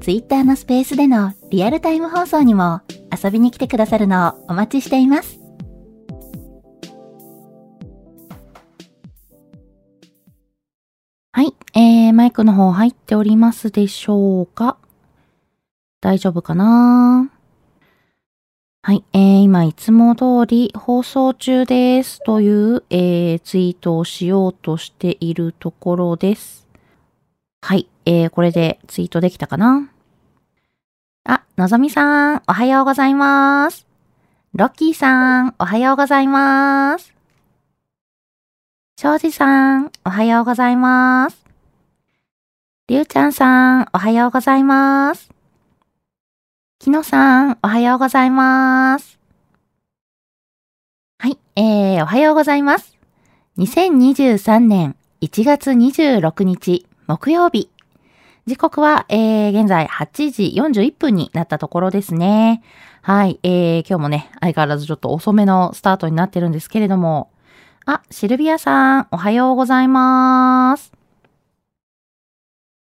Twitter のスペースでのリアルタイム放送にも遊びに来てくださるのをお待ちしています。はい、えー、マイクの方入っておりますでしょうか？大丈夫かな？はい、えー、今いつも通り放送中ですという、えー、ツイートをしようとしているところです。はい、えー、これでツイートできたかな？あ、のぞみさん、おはようございます。ロッキーさん、おはようございます。庄司さん、おはようございます。りゅうちゃんさん、おはようございます。きのさん、おはようございます。はい、えー、おはようございます。2023年1月26日木曜日。時刻は、えー、現在8時41分になったところですね。はい、えー、今日もね、相変わらずちょっと遅めのスタートになってるんですけれども。あ、シルビアさん、おはようございます。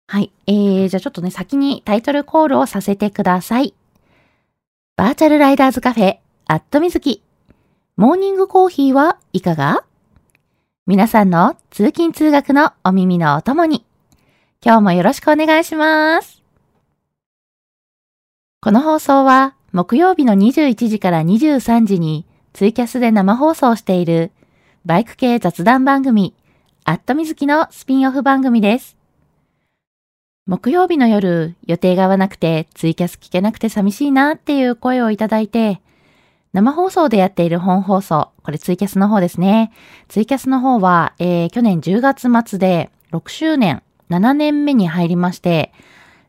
はい、えー、じゃあちょっとね、先にタイトルコールをさせてください。バーチャルライダーズカフェ、アットみずき。モーニングコーヒーはいかが？皆さんの通勤通学のお耳のお供に、今日もよろしくお願いします。この放送は木曜日の21時から23時にツイキャスで生放送しているバイク系雑談番組、アットみずきのスピンオフ番組です。木曜日の夜、予定が合わなくてツイキャス聞けなくて寂しいなっていう声をいただいて、生放送でやっている本放送、これツイキャスの方ですね。ツイキャスの方は、えー、去年10月末で6周年、7年目に入りまして、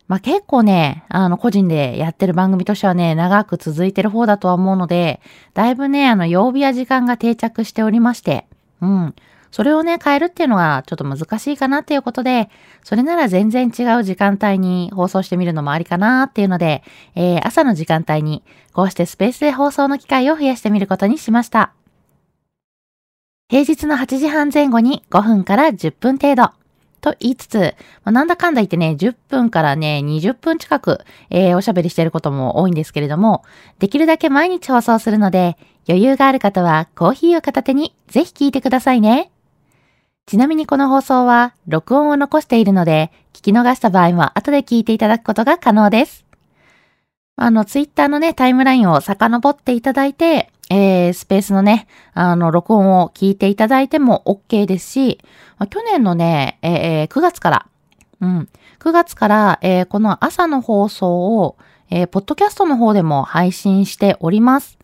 まあ、結構ね、あの、個人でやってる番組としてはね、長く続いてる方だとは思うので、だいぶね、あの、曜日や時間が定着しておりまして、うん。それをね、変えるっていうのはちょっと難しいかなっていうことで、それなら全然違う時間帯に放送してみるのもありかなっていうので、えー、朝の時間帯にこうしてスペースで放送の機会を増やしてみることにしました。平日の8時半前後に5分から10分程度。と言いつつ、まあ、なんだかんだ言ってね、10分からね、20分近く、えー、おしゃべりしてることも多いんですけれども、できるだけ毎日放送するので、余裕がある方はコーヒーを片手にぜひ聞いてくださいね。ちなみにこの放送は録音を残しているので、聞き逃した場合も後で聞いていただくことが可能です。あの、ツイッターのね、タイムラインを遡っていただいて、えー、スペースのね、あの、録音を聞いていただいても OK ですし、まあ、去年のね、えー、9月から、うん、9月から、えー、この朝の放送を、えー、ポッドキャストの方でも配信しております。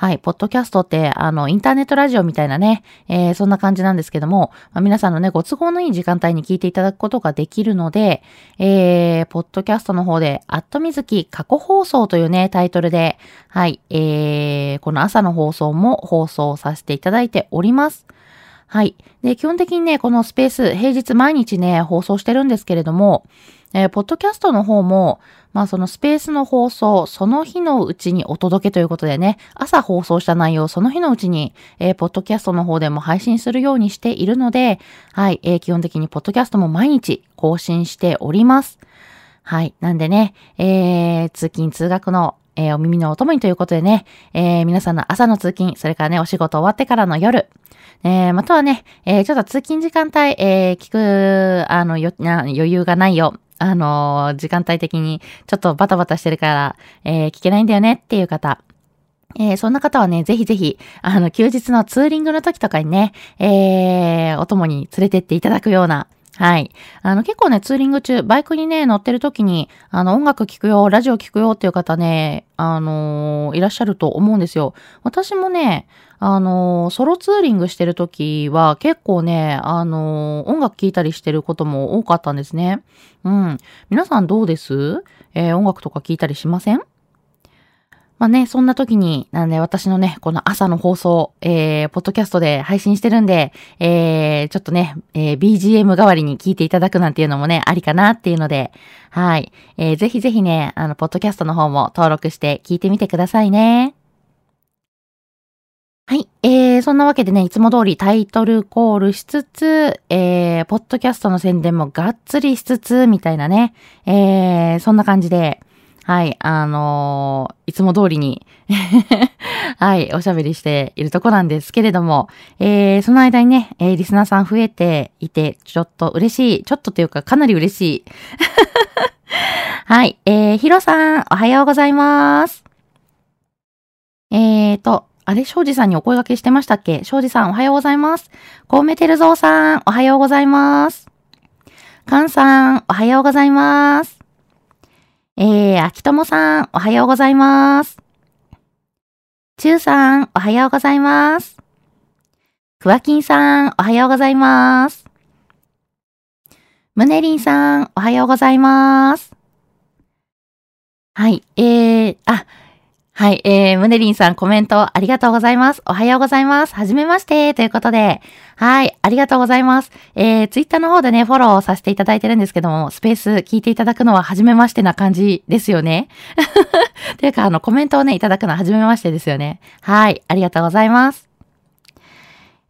はい、ポッドキャストって、あの、インターネットラジオみたいなね、えー、そんな感じなんですけども、まあ、皆さんのね、ご都合のいい時間帯に聞いていただくことができるので、えー、ポッドキャストの方で、アットみずき過去放送というね、タイトルで、はい、えー、この朝の放送も放送させていただいております。はい。で、基本的にね、このスペース、平日毎日ね、放送してるんですけれども、えー、ポッドキャストの方も、まあそのスペースの放送、その日のうちにお届けということでね、朝放送した内容、その日のうちに、えー、ポッドキャストの方でも配信するようにしているので、はい、えー、基本的にポッドキャストも毎日更新しております。はい。なんでね、えー、通勤通学のえー、お耳のお供にということでね、えー、皆さんの朝の通勤、それからね、お仕事終わってからの夜、えー、またはね、えー、ちょっと通勤時間帯、えー、聞く、あの、余裕がないよ。あのー、時間帯的にちょっとバタバタしてるから、えー、聞けないんだよねっていう方。えー、そんな方はね、ぜひぜひ、あの、休日のツーリングの時とかにね、えー、お供に連れてっていただくような、はい。あの、結構ね、ツーリング中、バイクにね、乗ってる時に、あの、音楽聴くよ、ラジオ聴くよっていう方ね、あのー、いらっしゃると思うんですよ。私もね、あのー、ソロツーリングしてる時は、結構ね、あのー、音楽聴いたりしてることも多かったんですね。うん。皆さんどうです？え音楽とか聴いたりしません？まあね、そんな時に、なんで私のね、この朝の放送、えー、ポッドキャストで配信してるんで、えー、ちょっとね、えー、BGM 代わりに聞いていただくなんていうのもね、ありかなっていうので、はい。えー、ぜひぜひね、あの、ポッドキャストの方も登録して聞いてみてくださいね。はい。えー、そんなわけでね、いつも通りタイトルコールしつつ、えー、ポッドキャストの宣伝もがっつりしつつ、みたいなね、えー、そんな感じで、はい、あのー、いつも通りに はい、おしゃべりしているとこなんですけれども、えー、その間にね、えー、リスナーさん増えていて、ちょっと嬉しい。ちょっとというか、かなり嬉しい。はい、えー、ヒロさん、おはようございます。えーと、あれ、庄司さんにお声掛けしてましたっけ？庄司さん、おはようございます。コウメテルゾウさん、おはようございます。カンさん、おはようございます。えー、秋友さん、おはようございます。中さん、おはようございます。クワキンさん、おはようございます。ムネリンさん、おはようございます。はい、えー、あ、はい、えー、ムネリンさんコメントありがとうございます。おはようございます。はじめまして、ということで、はい、ありがとうございます。えー、ツイッターの方でね、フォローさせていただいてるんですけども、スペース聞いていただくのははじめましてな感じですよね。ていうか、あの、コメントをね、いただくのははじめましてですよね。はい、ありがとうございます。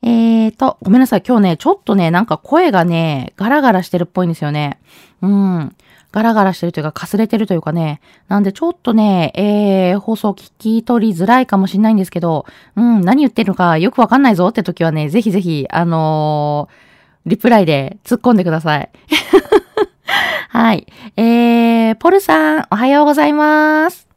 えーと、ごめんなさい。今日ね、ちょっとね、なんか声がね、ガラガラしてるっぽいんですよね。うん。ガラガラしてるというか、かすれてるというかね。なんでちょっとね、えー、放送聞き取りづらいかもしれないんですけど、うん、何言ってるのかよくわかんないぞって時はね、ぜひぜひ、あのー、リプライで突っ込んでください。はい。えー、ポルさん、おはようございます。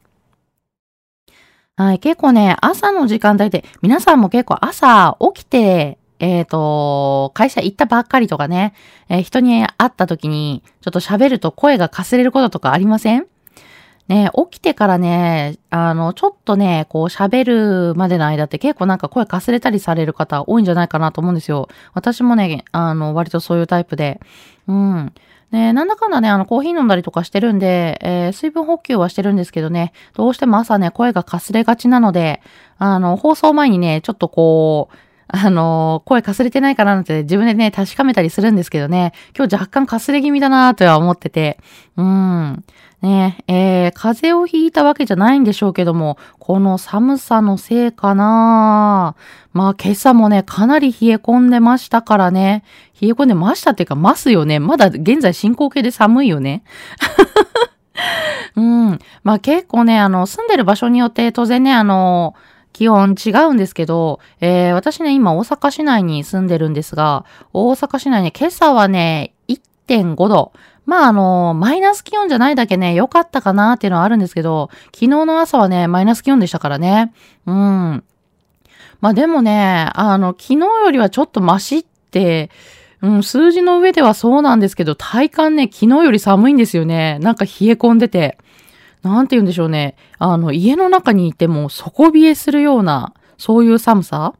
はい。結構ね、朝の時間帯で、皆さんも結構朝起きて、えっ、ー、と、会社行ったばっかりとかね、えー、人に会った時に、ちょっと喋ると声がかすれることとかありません？ね、起きてからね、あの、ちょっとね、こう喋るまでの間って結構なんか声かすれたりされる方多いんじゃないかなと思うんですよ。私もね、あの、割とそういうタイプで。うん。ね、なんだかんだね、あの、コーヒー飲んだりとかしてるんで、えー、水分補給はしてるんですけどね、どうしても朝ね、声がかすれがちなので、あの、放送前にね、ちょっとこう、あの、声かすれてないかななんて自分でね、確かめたりするんですけどね、今日若干かすれ気味だなとは思ってて、うん。ねえー、風邪をひいたわけじゃないんでしょうけども、この寒さのせいかなまあ今朝もね、かなり冷え込んでましたからね。冷え込んでましたっていうか、ますよね。まだ現在進行形で寒いよね。うん。まあ結構ね、あの、住んでる場所によって当然ね、あの、気温違うんですけど、えー、私ね、今大阪市内に住んでるんですが、大阪市内ね、今朝はね、1.5度。まああの、マイナス気温じゃないだけね、良かったかなっていうのはあるんですけど、昨日の朝はね、マイナス気温でしたからね。うん。まあでもね、あの、昨日よりはちょっとマシって、うん、数字の上ではそうなんですけど、体感ね、昨日より寒いんですよね。なんか冷え込んでて。なんて言うんでしょうね。あの、家の中にいても底冷えするような、そういう寒さ？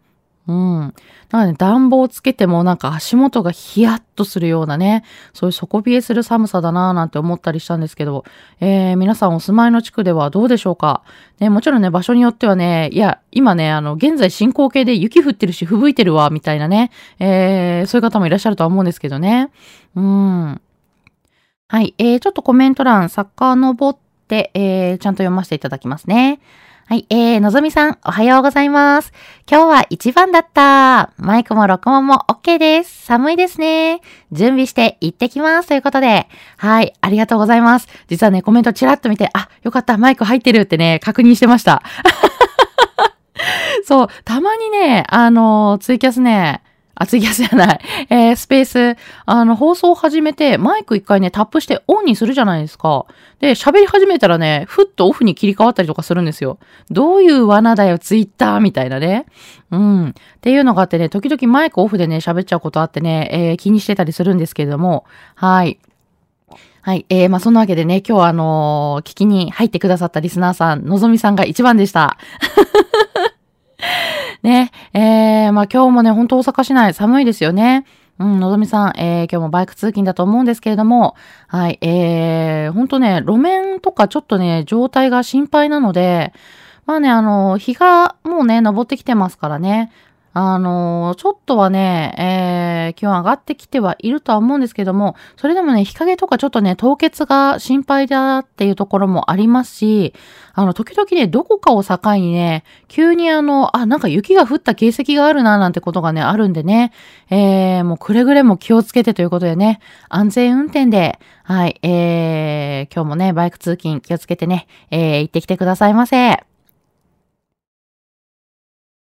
うん。なんかね、暖房つけてもなんか足元がヒヤッとするようなね、そういう底冷えする寒さだなぁなんて思ったりしたんですけど、えー、皆さんお住まいの地区ではどうでしょうか？ね、もちろんね、場所によってはね、いや、今ね、あの、現在進行形で雪降ってるし、吹雪いてるわ、みたいなね、えー、そういう方もいらっしゃるとは思うんですけどね。うん。はい、えー、ちょっとコメント欄、遡って、えー、ちゃんと読ませていただきますね。はい、えー、のぞみさん、おはようございます。今日は1番だった。マイクも録音も OK です。寒いですね。準備して行ってきます。ということで、はい、ありがとうございます。実はね、コメントチラッと見て、あ、よかった、マイク入ってるってね、確認してました。そう、たまにね、あのツイキャスね、あ、ツイキャスじゃない。えー、スペース、あの、放送を始めて、マイク一回ね、タップしてオンにするじゃないですか。で、喋り始めたらね、ふっとオフに切り替わったりとかするんですよ。どういう罠だよ、ツイッターみたいなね。うん。っていうのがあってね、時々マイクオフでね、喋っちゃうことあってね、えー、気にしてたりするんですけれども、はい。はい。えー、まあ、そんなわけでね、今日はあのー、聞きに入ってくださったリスナーさん、のぞみさんが一番でした。ね、えー、まあ今日もね、本当大阪市内寒いですよね。うん、のぞみさん、えー、今日もバイク通勤だと思うんですけれども、はい、えー、ほんとね、路面とかちょっとね、状態が心配なので、まあね、あの、日がもうね、昇ってきてますからね、あのー、ちょっとはね、えー、気温上がってきてはいるとは思うんですけども、それでもね、日陰とかちょっとね、凍結が心配だっていうところもありますし、あの、時々ね、どこかを境にね、急にあの、あ、なんか雪が降った形跡があるな、なんてことがね、あるんでね、えー、もうくれぐれも気をつけてということでね、安全運転で、はい、えー、今日もね、バイク通勤気をつけてね、えー、行ってきてくださいませ。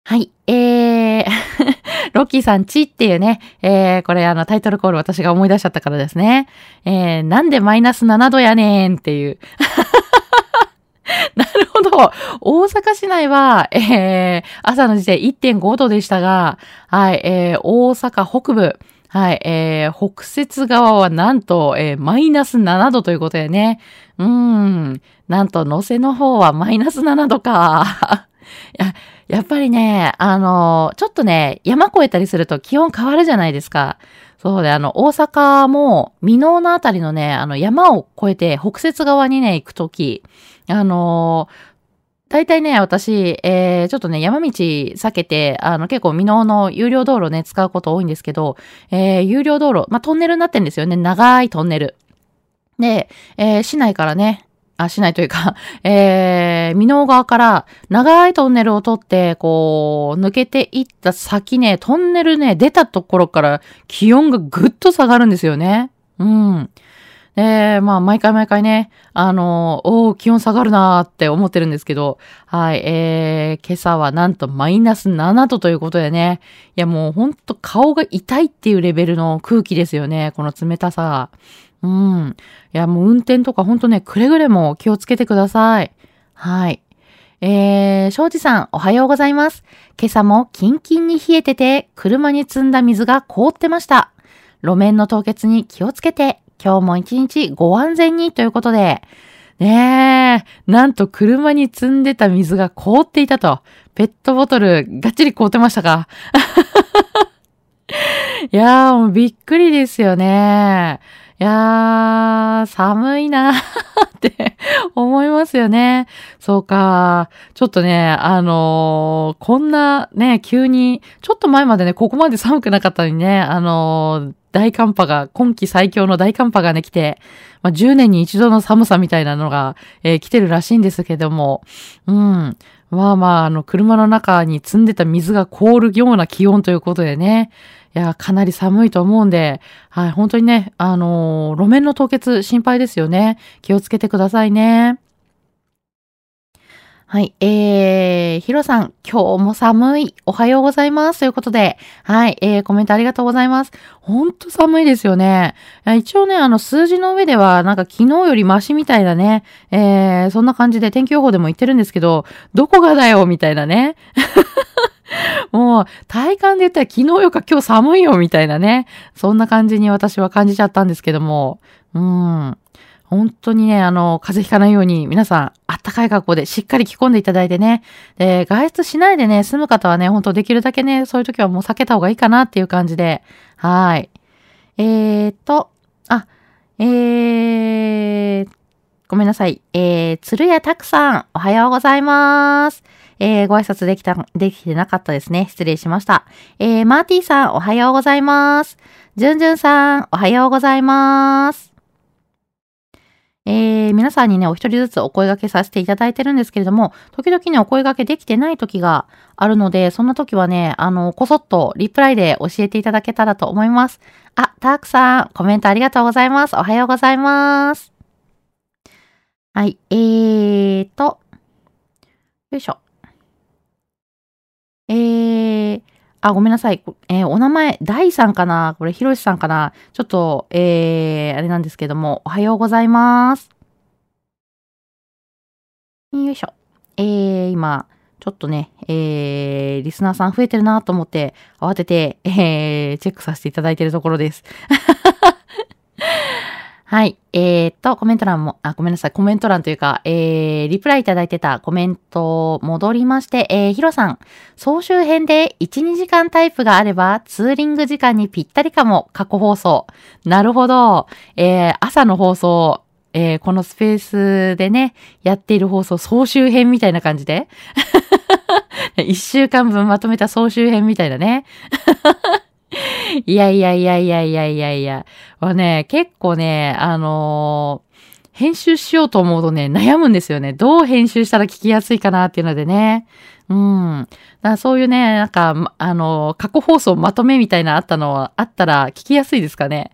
はい。えー、ロッキーさんちっていうね、えー、これあのタイトルコール私が思い出しちゃったからですね。えー、なんでマイナス7度やねんっていう。なるほど。大阪市内は、えー、朝の時点1.5度でしたが、はい、えー、大阪北部、はい、えー、北節側はなんと、えー、マイナス7度ということでね。うーん。なんと、乗せの方はマイナス7度か。や、やっぱりね、あの、ちょっとね、山越えたりすると気温変わるじゃないですか。そうで、あの、大阪も、美濃のあたりのね、あの、山を越えて北節側にね、行くとき、あの、大体ね、私、えー、ちょっとね、山道避けて、あの、結構、美濃の有料道路ね、使うこと多いんですけど、えー、有料道路、まあ、トンネルになってんですよね。長いトンネル。で、えー、市内からね、あ、しないというか、えー、美濃川から長いトンネルを通って、こう、抜けていった先ね、トンネルね、出たところから気温がぐっと下がるんですよね。うん。で、まあ、毎回毎回ね、あの、おー、気温下がるなーって思ってるんですけど、はい、えー、今朝はなんとマイナス7度ということでね、いやもうほんと顔が痛いっていうレベルの空気ですよね、この冷たさ。うん。いや、もう運転とかほんとね、くれぐれも気をつけてください。はい。えー、庄司さん、おはようございます。今朝もキンキンに冷えてて、車に積んだ水が凍ってました。路面の凍結に気をつけて、今日も一日ご安全にということで、ねえ、なんと車に積んでた水が凍っていたと。ペットボトルがっちり凍ってましたか いやーもうびっくりですよね。いやー、寒いなー って思いますよね。そうか。ちょっとね、あのー、こんなね、急に、ちょっと前までね、ここまで寒くなかったのにね、あのー、大寒波が、今季最強の大寒波がね、来て、まあ、10年に一度の寒さみたいなのが、えー、来てるらしいんですけども、うん。まあまあ、あの、車の中に積んでた水が凍るような気温ということでね、いや、かなり寒いと思うんで、はい、本当にね、あのー、路面の凍結心配ですよね。気をつけてくださいね。はい。えー、ヒロさん、今日も寒い。おはようございます。ということで、はい。えー、コメントありがとうございます。ほんと寒いですよね。一応ね、あの、数字の上では、なんか昨日よりマシみたいなね、えー、そんな感じで天気予報でも言ってるんですけど、どこがだよ、みたいなね。もう、体感で言ったら昨日よか今日寒いよみたいなね。そんな感じに私は感じちゃったんですけども。うん。本当にね、あの、風邪ひかないように皆さん、あったかい格好でしっかり着込んでいただいてね。で、外出しないでね、住む方はね、本当できるだけね、そういう時はもう避けた方がいいかなっていう感じで。はい。えーと、あ、えー、ごめんなさい。えー、鶴屋拓さん、おはようございます。えー、ご挨拶できた、できてなかったですね。失礼しました。えー、マーティーさん、おはようございます。ジュンジュンさん、おはようございます。皆さんにね、お一人ずつお声掛けさせていただいてるんですけれども、時々ね、お声掛けできてない時があるので、そんな時はね、あの、こそっとリプライで教えていただけたらと思います。あ、たくさん、コメントありがとうございます。おはようございます。はい、えーと、よいしょ。えー、あ、ごめんなさい。えー、お名前、大さんかな？これ、ひろしさんかな？ちょっと、えー、あれなんですけども、おはようございます。よいしょ。えー、今、ちょっとね、えー、リスナーさん増えてるなと思って、慌てて、えー、チェックさせていただいてるところです。はい。えー、っと、コメント欄も、あ、ごめんなさい。コメント欄というか、えー、リプライいただいてたコメント戻りまして、えー、ヒロさん、総集編で1、2時間タイプがあれば、ツーリング時間にぴったりかも、過去放送。なるほど。えー、朝の放送、えー、このスペースでね、やっている放送、総集編みたいな感じで。1週間分まとめた総集編みたいなね。いやいやいやいやいやいやいや。はね、結構ね、あのー、編集しようと思うとね、悩むんですよね。どう編集したら聞きやすいかなっていうのでね。うん。だそういうね、なんか、あの、過去放送まとめみたいなあったの、あったら聞きやすいですかね。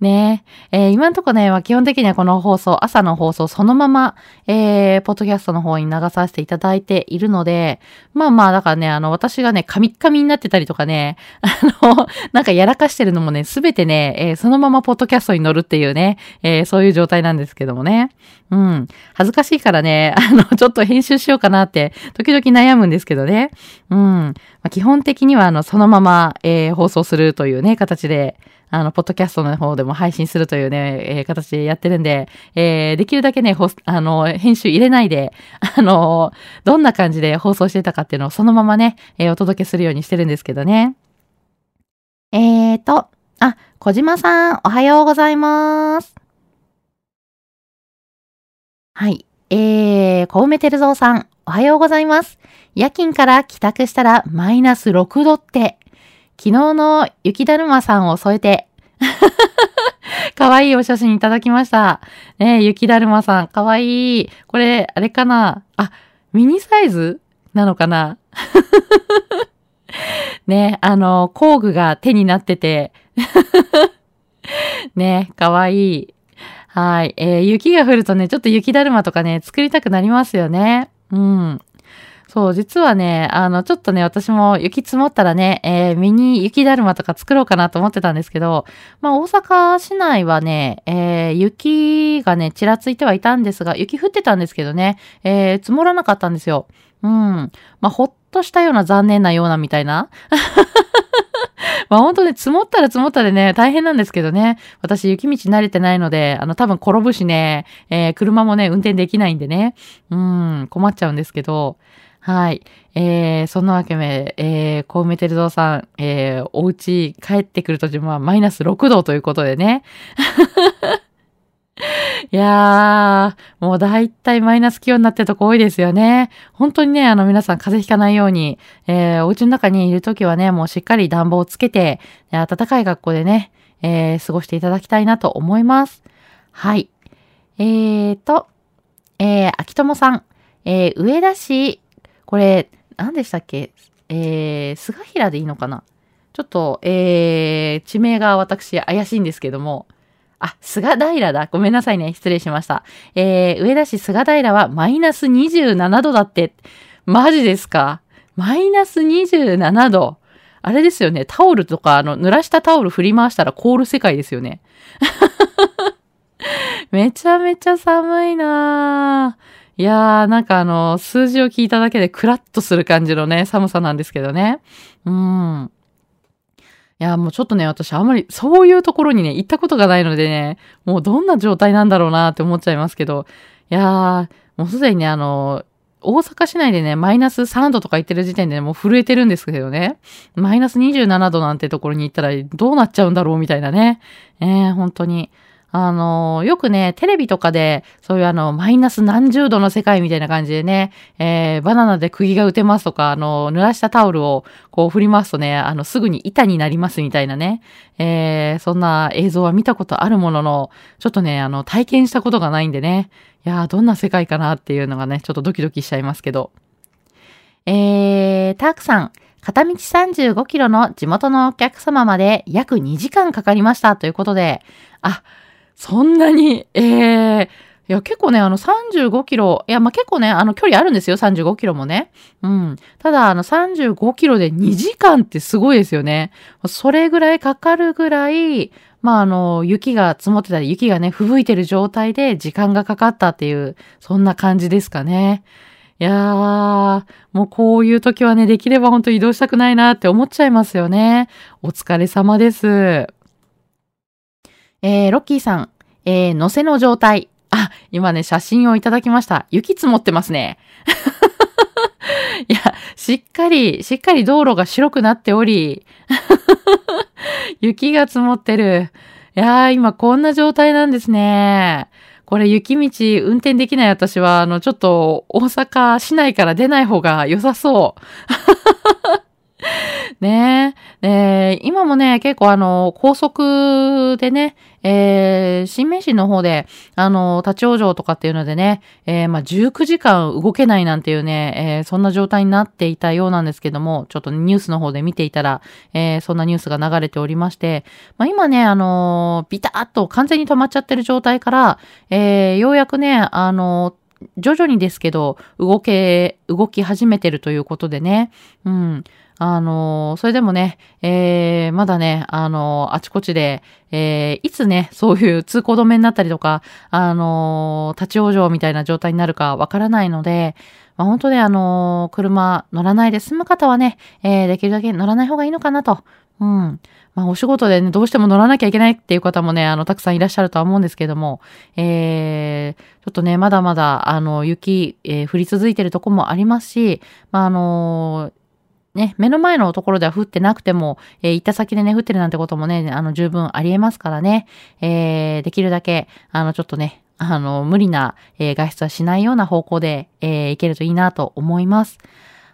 ねえー、今のとこね、まあ、基本的にはこの放送、朝の放送そのまま、えー、ポッドキャストの方に流させていただいているので、まあまあ、だからね、あの、私がね、カミッカミになってたりとかね、あの、なんかやらかしてるのもね、すべてね、えー、そのままポッドキャストに乗るっていうね、えー、そういう状態なんですけどもね。うん。恥ずかしいからね、あの、ちょっと編集しようかなって、時々悩むんですけどね。うん。まあ、基本的には、あの、そのまま、えー、放送するというね、形で、あの、ポッドキャストの方でも配信するというね、えー、形でやってるんで、えー、できるだけね、あの、編集入れないで、あの、どんな感じで放送してたかっていうのをそのままね、えー、お届けするようにしてるんですけどね。えーと、あ、小島さん、おはようございます。はい。えー、小梅照蔵さん、おはようございます。夜勤から帰宅したらマイナス6度って、昨日の雪だるまさんを添えて、かわいいお写真いただきました。ね雪だるまさん、かわいい。これ、あれかな？あ、ミニサイズなのかな？ねあの、工具が手になってて ねかわいい。はい。えー、雪が降るとね、ちょっと雪だるまとかね、作りたくなりますよね。うん。そう、実はね、あの、ちょっとね、私も雪積もったらね、えー、ミニ雪だるまとか作ろうかなと思ってたんですけど、まあ、大阪市内はね、えー、雪がね、ちらついてはいたんですが、雪降ってたんですけどね、えー、積もらなかったんですよ。うん。まあ、ほっとしたような残念なようなみたいな。まあ本当ね、積もったら積もったでね、大変なんですけどね。私雪道慣れてないので、あの多分転ぶしね、えー、車もね、運転できないんでね。うん、困っちゃうんですけど。はい。えー、そんなわけで、えー、コウメテルゾウさん、えー、お家帰ってくる途中、まあ、マイナス6度ということでね。いやー、もう大体マイナス気温になってるとこ多いですよね。本当にね、あの皆さん風邪ひかないように、えー、お家の中にいるときはね、もうしっかり暖房をつけて、暖かい学校でね、えー、過ごしていただきたいなと思います。はい。えーと、えー、秋友さん、えー、上田市これ、何でしたっけ？えー、菅平でいいのかな？ちょっと、えー、地名が私怪しいんですけども、あ、菅平だ。ごめんなさいね。失礼しました。えー、上田市菅平はマイナス27度だって。マジですか？マイナス27度。あれですよね。タオルとか、あの、濡らしたタオル振り回したら凍る世界ですよね。めちゃめちゃ寒いなぁ。いやー、なんかあの、数字を聞いただけでクラッとする感じのね、寒さなんですけどね。うん。いや、もうちょっとね、私あんまりそういうところにね、行ったことがないのでね、もうどんな状態なんだろうなって思っちゃいますけど、いやー、もうすでにね、あの、大阪市内でね、マイナス3度とか言ってる時点で、ね、もう震えてるんですけどね。マイナス27度なんてところに行ったらどうなっちゃうんだろうみたいなね。えー、本当に。あの、よくね、テレビとかで、そういうあの、マイナス何十度の世界みたいな感じでね、えー、バナナで釘が打てますとか、あの、濡らしたタオルをこう振りますとね、あの、すぐに板になりますみたいなね、えー、そんな映像は見たことあるものの、ちょっとね、あの、体験したことがないんでね、いやー、どんな世界かなっていうのがね、ちょっとドキドキしちゃいますけど。えー、タークさん、片道35キロの地元のお客様まで約2時間かかりましたということで、あ、そんなに、えー、いや、結構ね、あの、35キロ、いや、まあ、結構ね、あの、距離あるんですよ、35キロもね。うん。ただ、あの、35キロで2時間ってすごいですよね。それぐらいかかるぐらい、まあ、あの、雪が積もってたり、雪がね、吹雪いてる状態で時間がかかったっていう、そんな感じですかね。いやー、もうこういう時はね、できれば本当移動したくないなって思っちゃいますよね。お疲れ様です。えー、ロッキーさん、えー、乗せの状態。あ、今ね、写真をいただきました。雪積もってますね。いや、しっかり、しっかり道路が白くなっており、雪が積もってる。いやー、今こんな状態なんですね。これ雪道運転できない私は、あの、ちょっと大阪市内から出ない方が良さそう。ねえ。今もね、結構あの、高速でね、えー、新名神の方で、あの、立ち往生とかっていうのでね、えー、まあ、19時間動けないなんていうね、えー、そんな状態になっていたようなんですけども、ちょっとニュースの方で見ていたら、えー、そんなニュースが流れておりまして、まあ、今ね、あのビターッと完全に止まっちゃってる状態から、えー、ようやくね、あの徐々にですけど、動け、動き始めてるということでね、うん。あの、それでもね、えー、まだね、あの、あちこちで、えー、いつね、そういう通行止めになったりとか、あの、立ち往生みたいな状態になるかわからないので、まあ、本当ね、あの、車乗らないで済む方はね、えー、できるだけ乗らない方がいいのかなと。うん。まあ、お仕事でね、どうしても乗らなきゃいけないっていう方もね、あの、たくさんいらっしゃるとは思うんですけども、えー、ちょっとね、まだまだ、あの、雪、えー、降り続いてるとこもありますし、まあ、あのーね、目の前のところでは降ってなくても、えー、行った先でね、降ってるなんてこともね、あの、十分ありえますからね、えー、できるだけ、あの、ちょっとね、あの、無理な、えー、外出はしないような方向で、えー、行けるといいなと思います。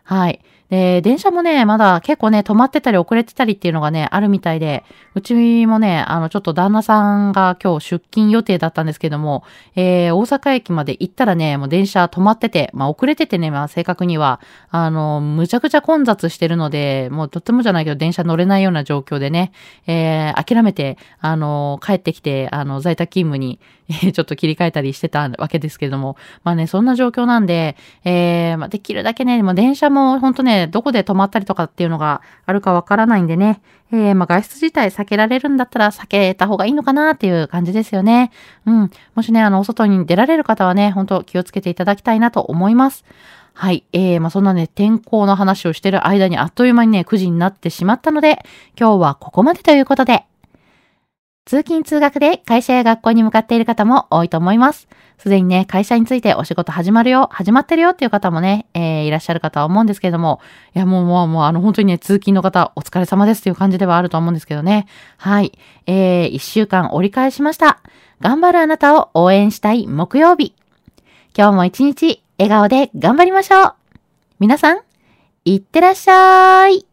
はい。で、電車もね、まだ結構ね、止まってたり遅れてたりっていうのがね、あるみたいで、うちもね、あの、ちょっと旦那さんが今日出勤予定だったんですけども、えー、大阪駅まで行ったらね、もう電車止まってて、まあ遅れててね、まあ正確には、あの、むちゃくちゃ混雑してるので、もうとってもじゃないけど電車乗れないような状況でね、えー、諦めて、あの、帰ってきて、あの、在宅勤務に、え ちょっと切り替えたりしてたわけですけれども、まあね、そんな状況なんで、えー、まあ、できるだけね、もう電車も本当ね、どこで止まったりとかっていうのがあるかわからないんでね、えー、まあ、外出自体避けられるんだったら避けた方がいいのかなっていう感じですよね。うん。もしね、あの、お外に出られる方はね、本当気をつけていただきたいなと思います。はい。えー、まあ、そんなね、天候の話をしてる間にあっという間にね、9時になってしまったので、今日はここまでということで、通勤通学で会社や学校に向かっている方も多いと思います。すでにね、会社についてお仕事始まるよ、始まってるよっていう方もね、えー、いらっしゃるかとは思うんですけれども、いや、もうもう、もう、あの、本当にね、通勤の方、お疲れ様ですという感じではあると思うんですけどね。はい。えー、一週間折り返しました。頑張るあなたを応援したい木曜日。今日も一日、笑顔で頑張りましょう。皆さん、いってらっしゃい。